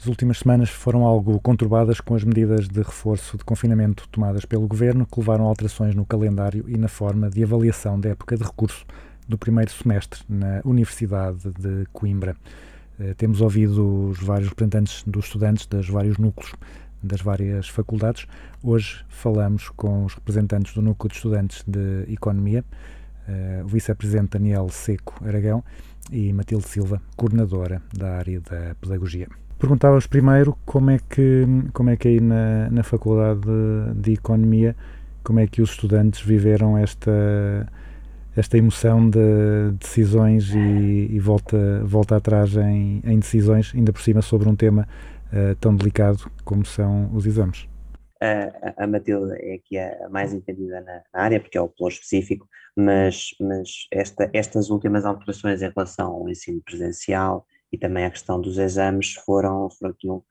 As últimas semanas foram algo conturbadas com as medidas de reforço de confinamento tomadas pelo governo, que levaram a alterações no calendário e na forma de avaliação da época de recurso do primeiro semestre na Universidade de Coimbra. Eh, temos ouvido os vários representantes dos estudantes dos vários núcleos das várias faculdades. Hoje falamos com os representantes do Núcleo de Estudantes de Economia, eh, o vice-presidente Daniel Seco Aragão e Matilde Silva, coordenadora da área da Pedagogia. Perguntava-vos primeiro como é que, como é que aí na, na Faculdade de, de, Economia, como é que os estudantes viveram esta, esta emoção de decisões e, e volta, volta atrás em, em, decisões, ainda por cima sobre um tema uh, tão delicado como são os exames. A, a Matilde é aqui a mais entendida na, na área, porque é o polo específico, mas, mas esta, estas últimas alterações em relação ao ensino presencial e também a questão dos exames foram, foram aqui um,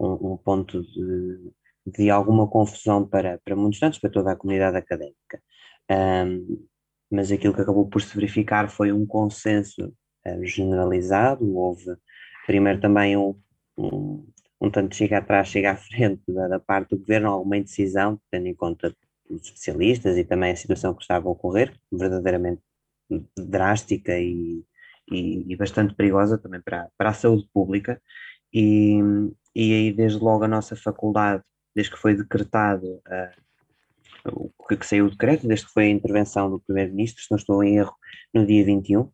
um, ponto de, de alguma confusão para, para muitos estudantes, para toda a comunidade académica. Um, mas aquilo que acabou por se verificar foi um consenso uh, generalizado, houve primeiro também um, um, um tanto chega atrás, chega à frente da, da, parte do governo, alguma indecisão, tendo em conta os especialistas e também a situação que estava a ocorrer, verdadeiramente drástica e, e, e, bastante perigosa também para, para a saúde pública. E, e aí, desde logo, a nossa faculdade, desde que foi decretado uh, o que, saiu o decreto, desde que foi a intervenção do Primeiro-Ministro, se não estou em erro, no dia 21, uh,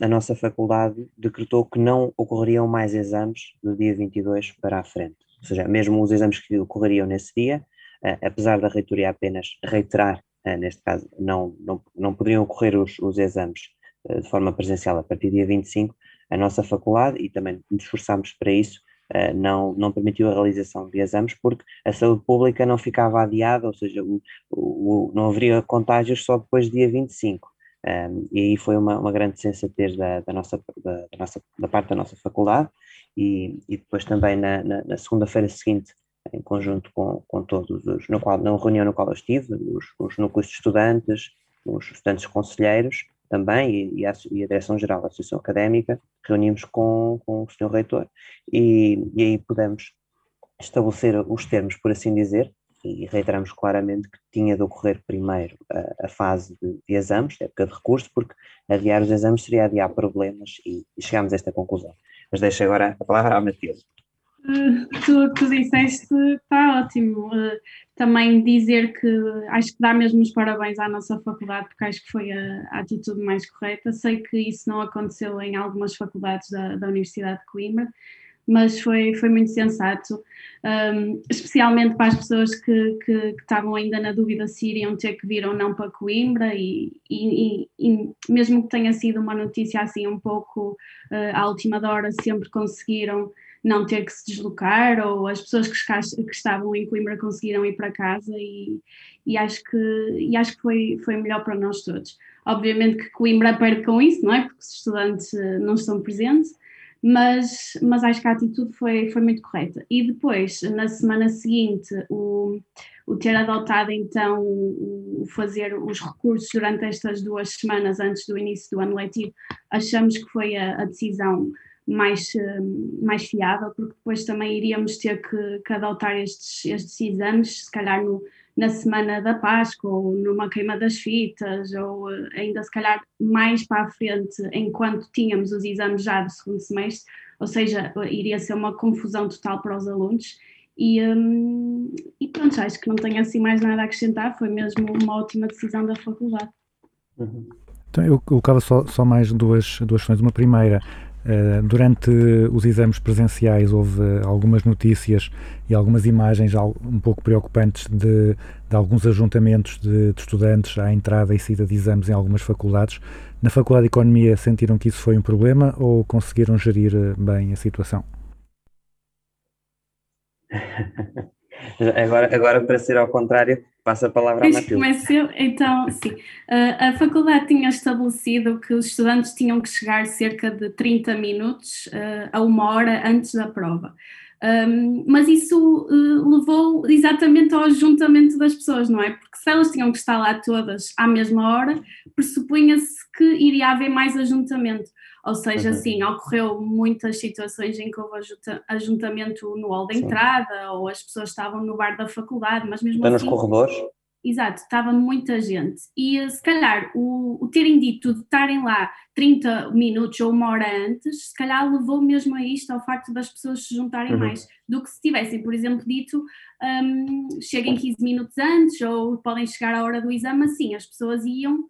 a nossa faculdade decretou que não ocorreriam mais exames do dia 22 para a frente. Ou seja, mesmo os exames que ocorreriam nesse dia, uh, apesar da reitoria apenas reiterar, neste caso, não, não, não poderiam ocorrer os, os exames de forma presencial a partir do dia 25, a nossa faculdade, e também nos esforçámos para isso, eh, não, não permitiu a realização de exames porque a saúde pública não ficava adiada, ou seja, o, o, não haveria contágios só depois do dia 25. Um, e aí foi uma, uma grande sensatez da, da, nossa, da, da, nossa, da parte da nossa faculdade e, e depois também na, na, na segunda-feira seguinte, em conjunto com, com todos os, no qual, na reunião no qual eu estive, os, os núcleos de estudantes, os estudantes conselheiros, também, e, a, e a Direção-Geral da Associação Académica, reunimos com, com o Sr. Reitor e, e aí pudemos estabelecer os termos, por assim dizer, e reiteramos claramente que tinha de ocorrer primeiro a, a fase de, de, exames, de época de recurso, porque adiar os exames seria adiar problemas e, e chegámos a esta conclusão. Mas deixo agora a palavra à Matilde. Uh, tu, tu disseste está ótimo. Uh, também dizer que acho que dá mesmo os parabéns à nossa faculdade, porque acho que foi a, a atitude mais correta. Sei que isso não aconteceu em algumas faculdades da, da Universidade de Coimbra, mas foi, foi muito sensato, um, especialmente para as pessoas que, que, que, estavam ainda na dúvida se iriam ter que vir ou não para Coimbra, e, e, e mesmo que tenha sido uma notícia assim um pouco uh, à última hora, sempre conseguiram não ter que se deslocar, ou as pessoas que, que estavam em Coimbra conseguiram ir para casa e, e, acho, que, e acho que foi, foi melhor para nós todos. Obviamente que Coimbra perde com isso, não é? Porque os estudantes eh, não estão presentes, mas, mas acho que a atitude foi, foi muito correta. E depois, na semana seguinte, o, o ter adotado então o fazer os recursos durante estas duas semanas antes do início do ano letivo, achamos que foi a, a decisão mais, eh, mais fiável, porque depois também iríamos ter que, que adotar estes, estes exames, se calhar no, na semana da Páscoa, ou numa queima das fitas, ou eh, ainda se calhar mais para a frente, enquanto tínhamos os exames já do segundo semestre, ou seja, iria ser uma confusão total para os alunos. E, um, e pronto, acho que não tenho assim mais nada a acrescentar, foi mesmo uma ótima decisão da faculdade. Uhum. Então, eu colocava só, só mais duas, duas questões. Uma primeira, durante os exames presenciais houve algumas notícias e algumas imagens um pouco preocupantes de, de alguns ajuntamentos de, de, estudantes à entrada e saída de exames em algumas faculdades. Na Faculdade de Economia sentiram que isso foi um problema ou conseguiram gerir eh, bem a situação? Agora, agora para ser ao contrário, Passa a palavra à Matilde. Comeceu, então, sim. Uh, a faculdade tinha estabelecido que os estudantes tinham que chegar cerca de 30 minutos uh, a uma hora antes da prova. Um, mas isso uh, levou exatamente ao ajuntamento das pessoas, não é? Porque se elas tinham que estar lá todas à mesma hora, pressupunha-se que iria haver mais ajuntamento. Ou seja, uhum. sim, ocorreu muitas situações em que houve ajuntamento no hall da entrada, ou as pessoas estavam no bar da faculdade, mas mesmo assim... nos corredores? Exato, estava muita gente. E eh, se calhar o, o, terem dito de estarem lá 30 minutos ou uma hora antes, se calhar levou mesmo a isto, ao facto das pessoas se juntarem uhum. mais, do que se tivessem, por exemplo, dito um, cheguem 15 minutos antes ou podem chegar à hora do exame, assim as pessoas iam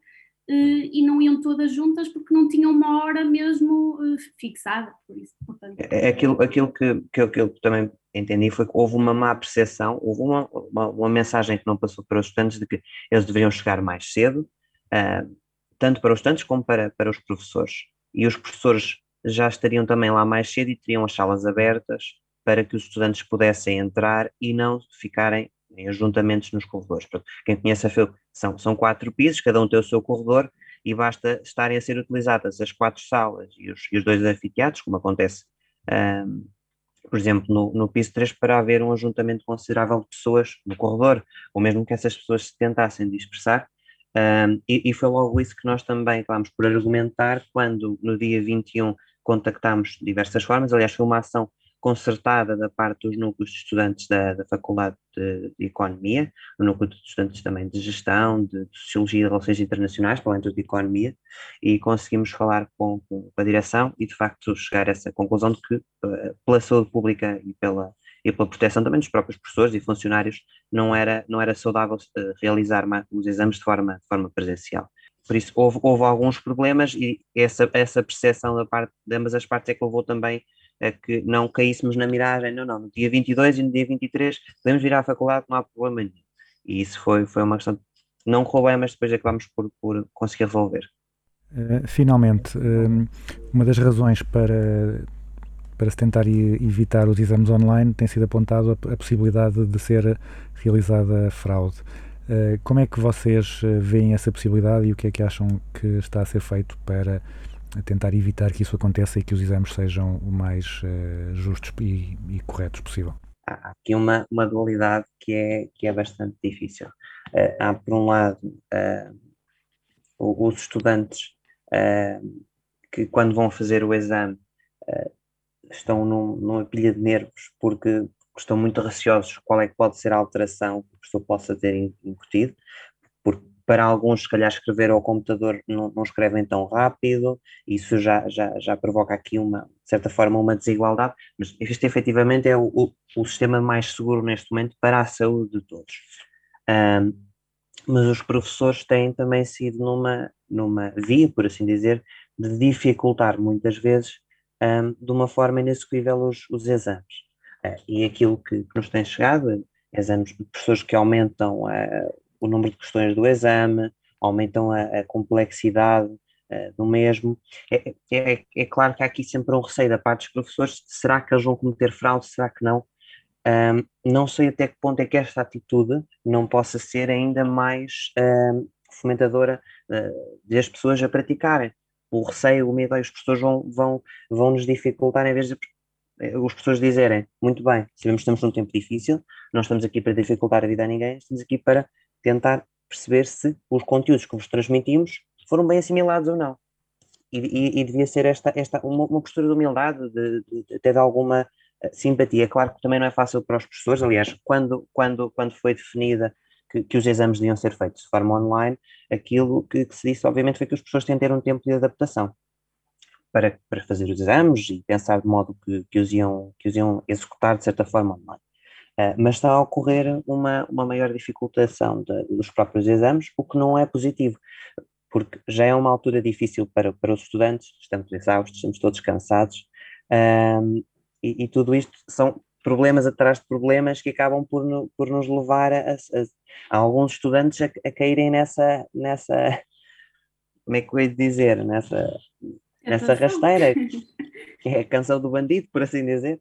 e não iam todas juntas porque não tinham uma hora mesmo uh, fixada, por isso, portanto. É, é aquilo, aquilo que, que, eu, que eu também entendi foi que houve uma má percepção, houve uma, uma, uma, mensagem que não passou para os estudantes de que eles deveriam chegar mais cedo, uh, tanto para os estudantes como para, para os professores. E os professores já estariam também lá mais cedo e teriam as salas abertas para que os estudantes pudessem entrar e não ficarem em ajuntamentos nos corredores. Quem conhece a FEU, são, são quatro pisos, cada um tem o seu corredor e basta estarem a ser utilizadas as quatro salas e os, e os dois anfiteatros, como acontece um, por exemplo, no, no piso 3 para haver um ajuntamento considerável de pessoas no corredor, ou mesmo que essas pessoas se tentassem dispersar. Um, e, e, foi logo isso que nós também acabámos por argumentar quando, no dia 21, contactámos diversas formas. Aliás, foi uma ação concertada da parte dos núcleos de estudantes da, da Faculdade de, de, Economia, o núcleo de estudantes também de Gestão, de, de Sociologia e Relações Internacionais, para dentro de Economia, e conseguimos falar com, com, a direção e, de facto, chegar a essa conclusão de que, uh, pela saúde pública e pela, e pela proteção também dos próprios professores e funcionários, não era, não era saudável uh, realizar os exames de forma, de forma presencial. Por isso, houve, houve alguns problemas e essa, essa percepção da parte de ambas as partes é que levou também a que não caíssemos na miragem, não, não, no dia 22 e no dia 23 podemos vir à faculdade, não há problema nenhum. E isso foi, foi uma questão, não correu mas depois acabámos por, por conseguir resolver. Uh, finalmente, uh, uma das razões para, para se tentar evitar os exames online tem sido apontado a, possibilidade de ser realizada fraude. Uh, como é que vocês veem essa possibilidade e o que é que acham que está a ser feito para a tentar evitar que isso aconteça e que os exames sejam o mais uh, justos e, e, corretos possível? Há aqui uma, uma dualidade que é, que é bastante difícil. Uh, há, por um lado, uh, os estudantes que, quando vão fazer o exame, estão num, numa pilha de nervos porque estão muito receosos qual é que pode ser a alteração que o professor possa ter incutido, para alguns, se calhar, escrever ao computador não, não escrevem tão rápido, isso já, já, já provoca aqui, uma, de certa forma, uma desigualdade, mas este efetivamente é o, o, o sistema mais seguro neste momento para a saúde de todos. Um, mas os professores têm também sido numa, numa via, por assim dizer, de dificultar muitas vezes um, de uma forma inexecuível os, os exames. Uh, e aquilo que, que, nos tem chegado, exames de professores que aumentam uh, o número de questões do exame, aumentam a, a complexidade uh, do mesmo. É, é, é, é, claro que há aqui sempre um receio da parte dos professores: será que eles vão cometer fraude, será que não? Um, não sei até que ponto é que esta atitude não possa ser ainda mais um, fomentadora uh, das pessoas a praticarem. O receio, o medo, os professores vão, vão, vão nos dificultar em vez de eh, os professores dizerem, muito bem, sabemos que estamos num tempo difícil, não estamos aqui para dificultar a vida a ninguém, estamos aqui para tentar perceber se os conteúdos que vos transmitimos foram bem assimilados ou não. E, e, e devia ser esta, esta uma, uma postura de humildade, de, de, até de alguma eh, simpatia. Claro que também não é fácil para os professores, aliás, quando, quando, quando foi definida que, que os exames deviam ser feitos de forma online, aquilo que, que, se disse, obviamente, foi que os professores têm ter um tempo de adaptação para, para fazer os exames e pensar de modo que, que, os iam, que os iam executar de certa forma online. Uh, mas está a ocorrer uma, uma maior dificultação de, dos próprios exames, o que não é positivo, porque já é uma altura difícil para, para os estudantes, estamos exaustos, estamos todos cansados, e, e, tudo isto são problemas atrás de problemas que acabam por, no, por nos levar a, a, a alguns estudantes a, a, caírem nessa, nessa, como é que eu ia dizer, nessa, nessa rasteira, que é a canção do bandido, por assim dizer,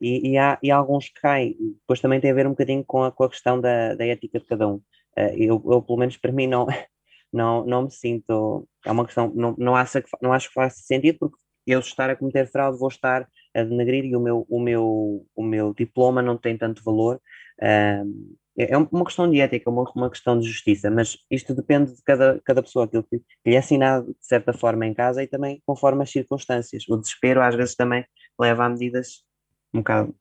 E, e, há, e há alguns que caem, depois também tem a ver um bocadinho com a, com a questão da, da ética de cada um. Uh, eu, eu, pelo menos para mim, não, não, não me sinto. É uma questão, não, não, acho que, não acho que faça sentido, porque eu estar a cometer fraude vou estar a denegrir e o meu, o meu, o meu diploma não tem tanto valor Uh, é uma questão de ética, uma, uma questão de justiça, mas isto depende de cada, cada pessoa, aquilo que lhe é assinado de certa forma em casa e também conforme as circunstâncias. O desespero às vezes também leva a medidas um bocado.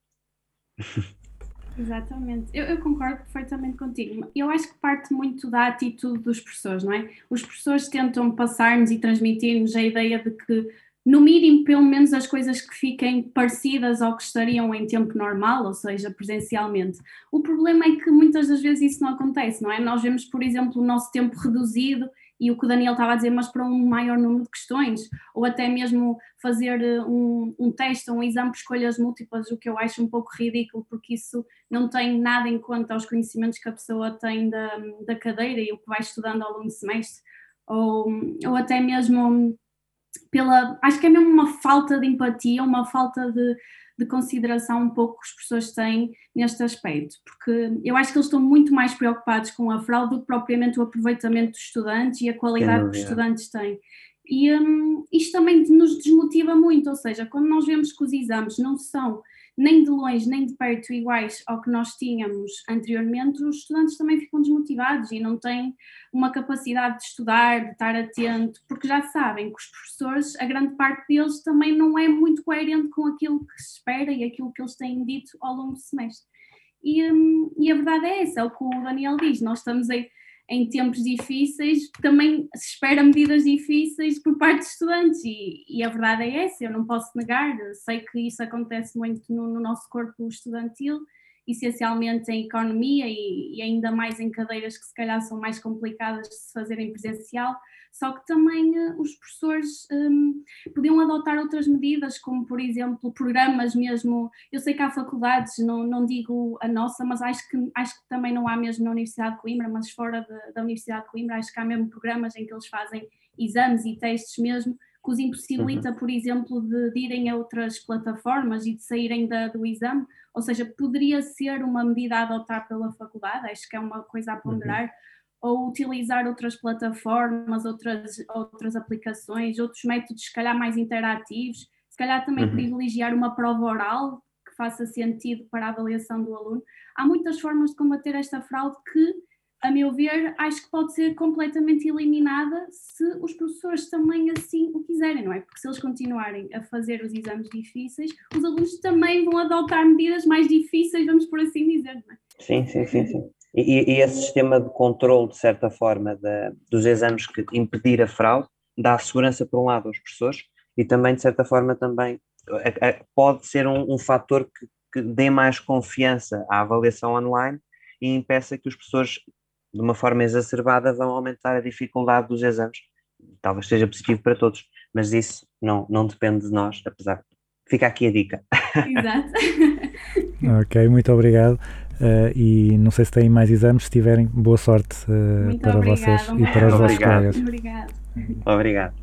Exatamente, eu, eu, concordo perfeitamente contigo. Eu acho que parte muito da atitude dos professores, não é? Os professores tentam passar-nos e transmitir-nos a ideia de que no mínimo, pelo menos as coisas que fiquem parecidas ao que estariam em tempo normal, ou seja, presencialmente. O problema é que muitas das vezes isso não acontece, não é? Nós vemos, por exemplo, o nosso tempo reduzido e o que o Daniel estava a dizer, mas para um maior número de questões, ou até mesmo fazer eh, um, um teste, um exame por escolhas múltiplas, o que eu acho um pouco ridículo, porque isso não tem nada em conta aos conhecimentos que a pessoa tem da, da cadeira e o que vai estudando ao longo do semestre, ou, ou até mesmo pela. Acho que é mesmo uma falta de empatia, uma falta de, de consideração um pouco que os professores têm neste aspecto, porque eu acho que eles estão muito mais preocupados com a fraude do que propriamente o aproveitamento dos estudantes e a qualidade que os estudantes têm. E um, isto também nos desmotiva muito, ou seja, quando nós vemos que os exames não são nem de longe nem de perto iguais ao que nós tínhamos anteriormente, os estudantes também ficam desmotivados e não têm uma capacidade de estudar, de estar atento, porque já sabem que os professores, a grande parte deles também não é muito coerente com aquilo que se espera e aquilo que eles têm dito ao longo do semestre. E, hum, e a verdade é essa, é o que o Daniel diz, nós estamos aí em tempos difíceis, também se espera medidas difíceis por parte dos estudantes, e, e, a verdade é essa, eu não posso negar, sei que isso acontece muito no, no nosso corpo estudantil, essencialmente em economia e, e, ainda mais em cadeiras que se calhar são mais complicadas de se fazerem presencial, só que também uh, os professores um, podiam adotar outras medidas, como por exemplo programas mesmo. Eu sei que há faculdades, não, não digo a nossa, mas acho que, acho que também não há mesmo na Universidade de Coimbra, mas fora de, da Universidade de Coimbra, acho que há mesmo programas em que eles fazem exames e testes mesmo que os impossibilita, uhum. por exemplo, de, de, irem a outras plataformas e de saírem da, do exame, ou seja, poderia ser uma medida a adotar pela faculdade, acho que é uma coisa a ponderar, uhum ou utilizar outras plataformas, outras, outras aplicações, outros métodos, se calhar mais interativos, se calhar também uhum. privilegiar uma prova oral que faça sentido para a avaliação do aluno. Há muitas formas de combater esta fraude que, a meu ver, acho que pode ser completamente eliminada se os professores também assim o quiserem, não é? Porque se eles continuarem a fazer os exames difíceis, os alunos também vão adotar medidas mais difíceis, vamos por assim dizer, não é? Sim, sim, sim, sim. E, e, esse sistema de controle, de certa forma, dos exames que impedir a fraude, dá segurança, por um lado, aos professores e também, de certa forma, também pode ser um, um fator que, que dê mais confiança à avaliação online e impeça que os professores, de uma forma exacerbada, vão aumentar a dificuldade dos exames. Talvez seja positivo para todos, mas isso não, não depende de nós, apesar de fica aqui a dica. Exato. ok, muito obrigado. Uh, e não sei se têm mais exames, se tiverem, boa sorte uh, para obrigado, vocês e para os vossos colegas. Obrigado. Obrigado.